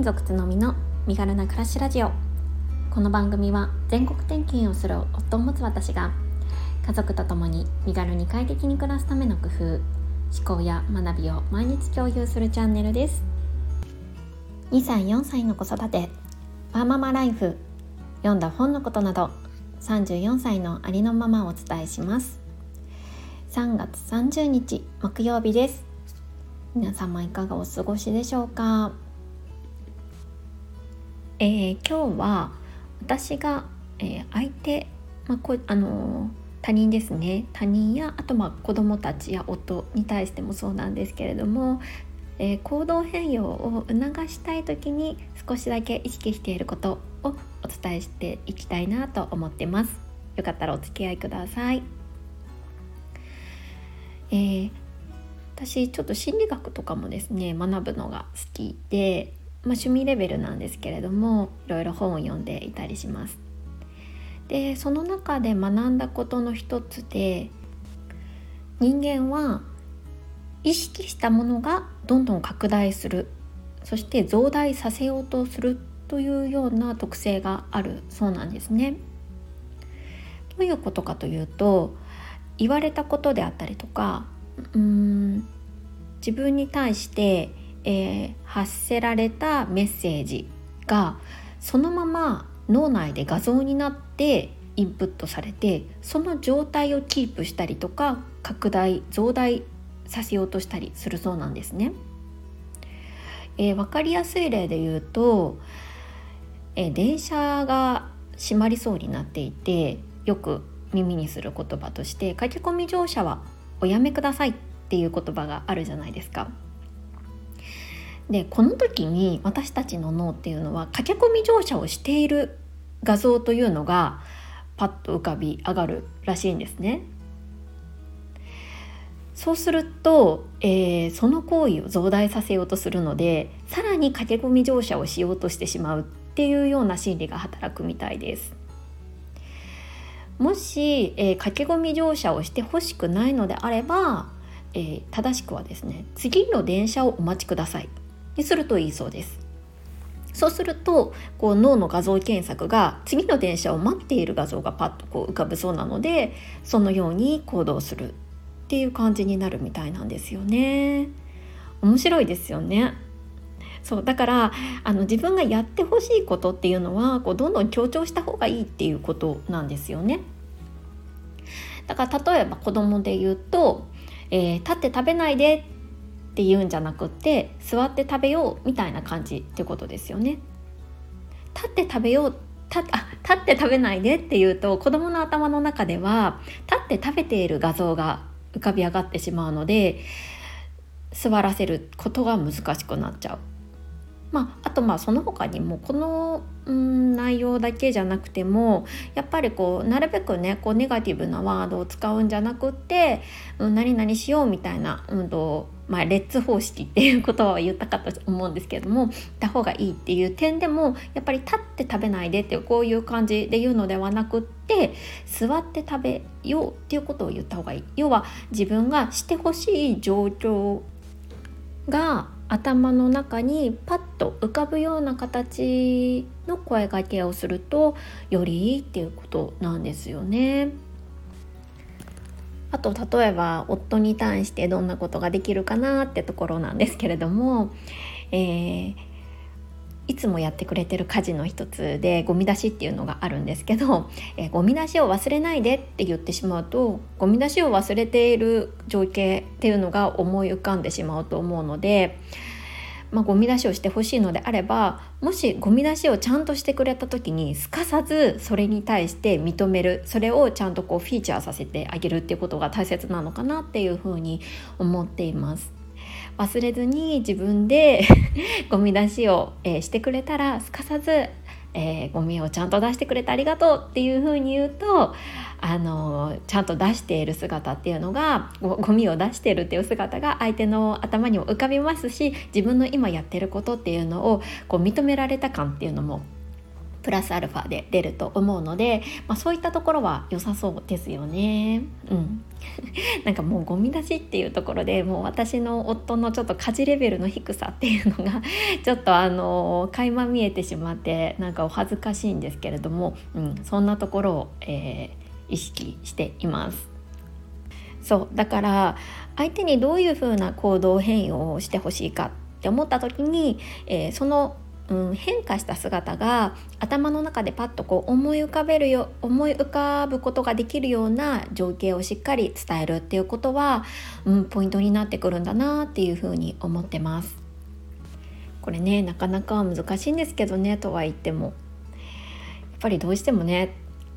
金属つのみの身軽な暮らしラジオ。この番組は全国転勤をする夫を持つ私が家族と共に身軽に快適に暮らすための工夫思考や学びを毎日共有するチャンネルです。2歳4歳の子育てパーママライフ読んだ本のことなど34歳のありのままをお伝えします。3月30日木曜日です。皆様いかがお過ごしでしょうか、えー、今日は私が、えー、相手、まあ、こあのー、他人ですね。他人やあとまあ子供たちや夫に対してもそうなんですけれども、えー、行動変容を促したい時に少しだけ意識していることをお伝えしていきたいなと思ってます。よかったらお付き合いください、えー、私ちょっと心理学とかもですね学ぶのが好きで、まあ、趣味レベルなんですけれどもいろいろ本を読んでいたりします。でその中で学んだことの一つで人間は意識したものがどんどん拡大するそして増大させようとするというような特性があるそうなんですね。どういうことかというと言われたことであったりとかうん自分に対して、えー、発せられたメッセージがそのまま脳内で画像になってインプットされてその状態をキープしたりとか拡大増大させようとしたりするそうなんですね。えー、分かりやすい例で言うと、えー、電車が閉まりそうになっていてよく耳にする言葉として駆け込み乗車はおやめくださいっていう言葉があるじゃないですか。でこの時に私たちの脳っていうのは駆け込み乗車をしている画像というのがパッと浮かび上がるらしいんですね。そうすると、えー、その行為を増大させようとするのでさらに駆け込み乗車をしようとしてしまうっていうような心理が働くみたいです。もし、えー、駆け込み乗車をしてほしくないのであれば、えー、正しくはですね次の電車をお待ちくださいにするといいそうです。そうするとこう脳の画像検索が次の電車を待っている画像がパッとこう浮かぶそうなのでそのように行動するっていう感じになるみたいなんですよね。面白いですよね。そうだからあの自分がやってほしいことっていうのはこうどんどん強調した方がいいっていうことなんですよね。だから例えば子供で言うと、えー、立って食べないでっって言うんじゃなくって座って食べようみたいな感じってことですよね。立って食べようたあ立って食べないでっていうと子供の頭の中では立って食べている画像が浮かび上がってしまうので座らせることが難しくなっちゃうまあ、あとまあその他にもこの、うん、内容だけじゃなくてもやっぱりこうなるべくねこうネガティブなワードを使うんじゃなくって、うん、何々しようみたいな運動まあ、レッツ方式っていう言葉は言ったかと思うんですけれども行った方がいいっていう点でもやっぱり立って食べないでっていうこういう感じで言うのではなくって座って食べようっていうことを言った方がいい要は自分がしてほしい状況が頭の中にパッと浮かぶような形の声がけをするとよりいいっていうことなんですよね。あと例えば夫に対してどんなことができるかなってところなんですけれども、えー、いつもやってくれてる家事の一つでゴミ出しっていうのがあるんですけど、えー、ゴミ出しを忘れないでって言ってしまうとゴミ出しを忘れている情景っていうのが思い浮かんでしまうと思うので、まあ、ゴミ出しをしてほしいのであればもしゴミ出しをちゃんとしてくれた時にすかさずそれに対して認めるそれをちゃんとこうフィーチャーさせてあげるっていうことが大切なのかなっていうふうに思っています。忘れずに自分で ゴミ出しを、えー、してくれたらすかさず、えー、ゴミをちゃんと出してくれてありがとうっていうふうに言うとあのちゃんと出している姿っていうのがゴミを出してるっていう姿が相手の頭にも浮かびますし自分の今やってることっていうのをこう認められた感っていうのもプラスアルファで出ると思うので、まあ、そういったところは良さそうですよね。うん、なんかもうゴミ出しっていうところでもう私の夫のちょっと家事レベルの低さっていうのが ちょっとあの垣間見えてしまってなんかお恥ずかしいんですけれども、うん、そんなところを、えー、意識しています。そうだから相手にどういうふうな行動変容をしてほしいかって思った時に、えー、そのうん、変化した姿が頭の中でパッとこう思い浮かべるよ思い浮かぶことができるような情景をしっかり伝えるっていうことは、うん、ポイントになってくるんだなっていうふうに思ってます。これねなかなか難しいんですけどねとは言っても。やっぱりどうしてもね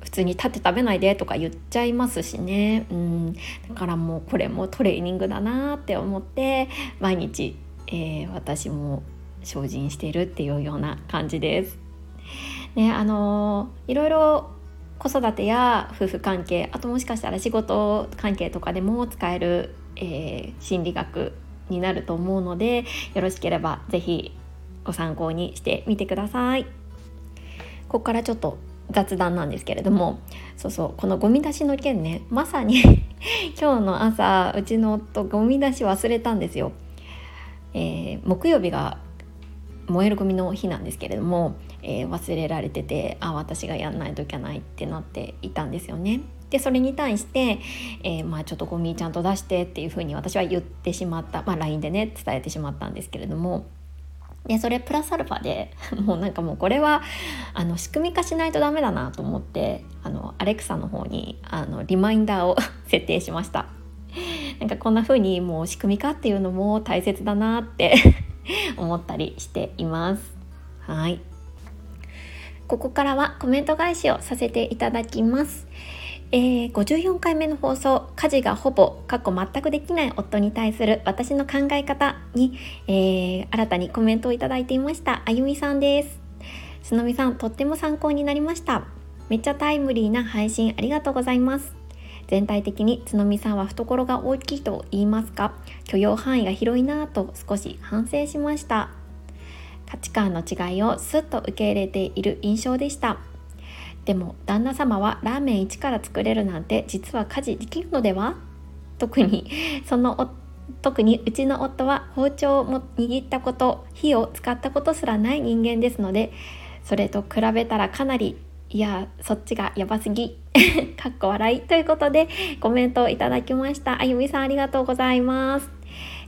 普通に立って食べないでとか言っちゃいますしね、うん、だからもうこれもトレーニングだなって思って毎日、えー、私も精進しているっていうような感じです。ね、あのいろいろ子育てや夫婦関係あともしかしたら仕事関係とかでも使える、えー、心理学になると思うのでよろしければ是非ご参考にしてみてください。ここからちょっと雑談なんですけれどもそうそうこのゴミ出しの件ねまさに 今日の朝うちの夫ゴミ出し忘れたんですよ。えー、木曜日が燃えるゴミの日なんですけれども、えー、忘れられててあ私がやんないといけないってなっていたんですよね。でそれに対して、えー、まあ、ちょっとゴミちゃんと出してっていうふうに私は言ってしまった、まあ、LINE でね伝えてしまったんですけれどもでそれプラスアルファで もうなんかもうこれはあの仕組み化しないとダメだなと思ってあのアレクサの方にあのリマインダーを 設定しました。なんかこんな風にもう仕組み化っていうのも大切だなって 思ったりしています。はい。ここからはコメント返しをさせていただきます。えー、54回目の放送「家事がほぼ過去全くできない夫に対する私の考え方に」えー、新たにコメントをいただいていましたあゆみさんですすのみさんとっても参考になりましためっちゃタイムリーな配信ありがとうございます全体的につのみさんは懐が大きいと言いますか許容範囲が広いなぁと少し反省しました。価値観の違いをすっと受け入れている印象でした。でも旦那様はラーメン一から作れるなんて実は家事できるのでは？特にその特にうちの夫は包丁を握ったこと火を使ったことすらない人間ですのでそれと比べたらかなりいやそっちがやばすぎ かっこ笑い。ということでコメントをいただきました。あゆみさんありがとうございます。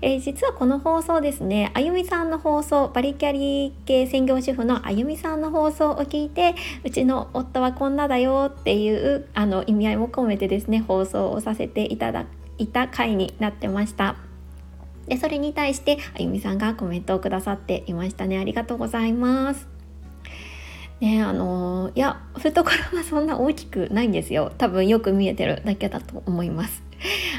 えー、実はこの放送ですねあゆみさんの放送バリキャリ系専業主婦のあゆみさんの放送を聞いてうちの夫はこんなだよっていうあの意味合いも込めてですね放送をさせていただいた回になってました。でそれに対してあゆみさんがコメントをくださっていましたね。ありがとうございます。ねあのいや懐はそんな大きくないんですよ。多分よく見えてるだけだと思います。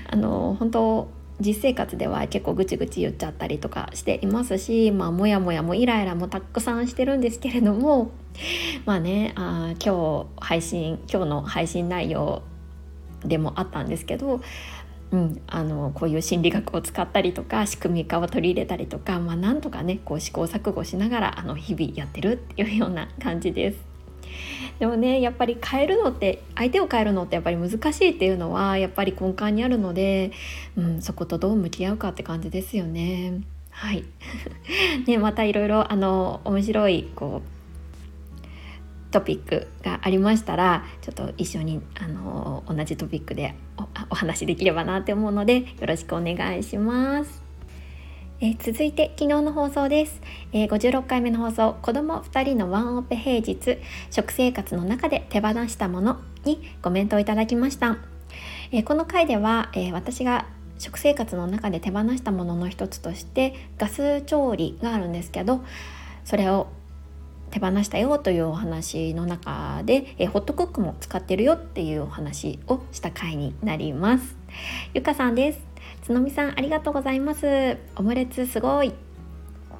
あの本当実生活では結構ぐちぐち言っちゃったりとかしていますしまあモヤモヤもイライラもたくさんしてるんですけれどもまあねあ今日配信今日の配信内容でもあったんですけどうん、あのこういう心理学を使ったりとか仕組み化を取り入れたりとか、まあ、なんとかねこう試行錯誤しながらあの日々やってるっていうような感じです。でもねやっぱり変えるのって相手を変えるのってやっぱり難しいっていうのはやっぱり根幹にあるので、うん、そことどう向き合うかって感じですよね。はい ね、またいろいろあの面白いこうトピックがありましたらちょっと一緒にあの同じトピックでお話しできればなって思うのでよろしくお願いします。え、続いて昨日の放送です、えー、56回目の放送子供2人のワンオペ平日食生活の中で手放したものにコメントをいただきました、えー、この回では、え私が食生活の中で手放したものの一つとしてガス調理があるんですけどそれを手放したよというお話の中で、えホットクックも使ってるよっていうお話をした回になります。ゆかさんです。つのみさんありがとうございます。オムレツすごい。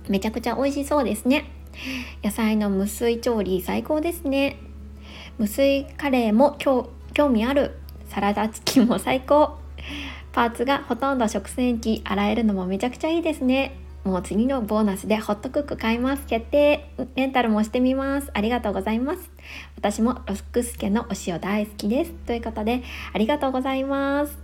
めちゃくちゃ美味しそうですね。野菜の無水調理最高ですね。無水カレーも興味ある。サラダチキンも最高。パーツがほとんど食洗機洗えるのもめちゃくちゃいいですね。もう次のボーナスでホットクック買います。決定。レンタルもしてみます。ありがとうございます。私もロックスケのお塩大好きです。ということでありがとうございます。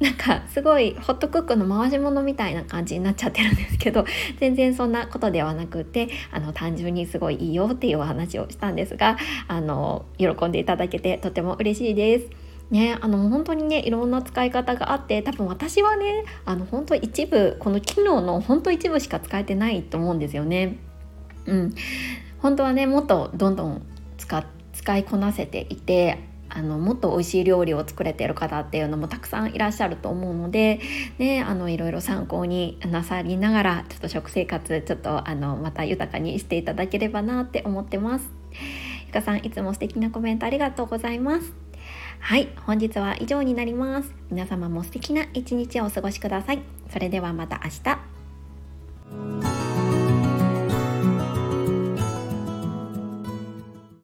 なんかすごいホットクックの回し物みたいな感じになっちゃってるんですけど全然そんなことではなくてあの単純にすごいいいよっていうお話をしたんですがあの喜んでいただけてとても嬉しいです。ね、あの本当にねいろんな使い方があって多分私はねあの本当一部この機能の本当一部しか使えてないと思うんですよね。うん、本当はねもっとどんどん使使いこなせていてあのもっと美味しい料理を作れてる方っていうのもたくさんいらっしゃると思うので、ね、あのいろいろ参考になさりながらちょっと食生活ちょっとあのまた豊かにしていただければなって思ってます。ゆかさんいつも素敵なコメントありがとうございます。はい、本日は以上になります。皆様も素敵な一日をお過ごしください。それではまた明日。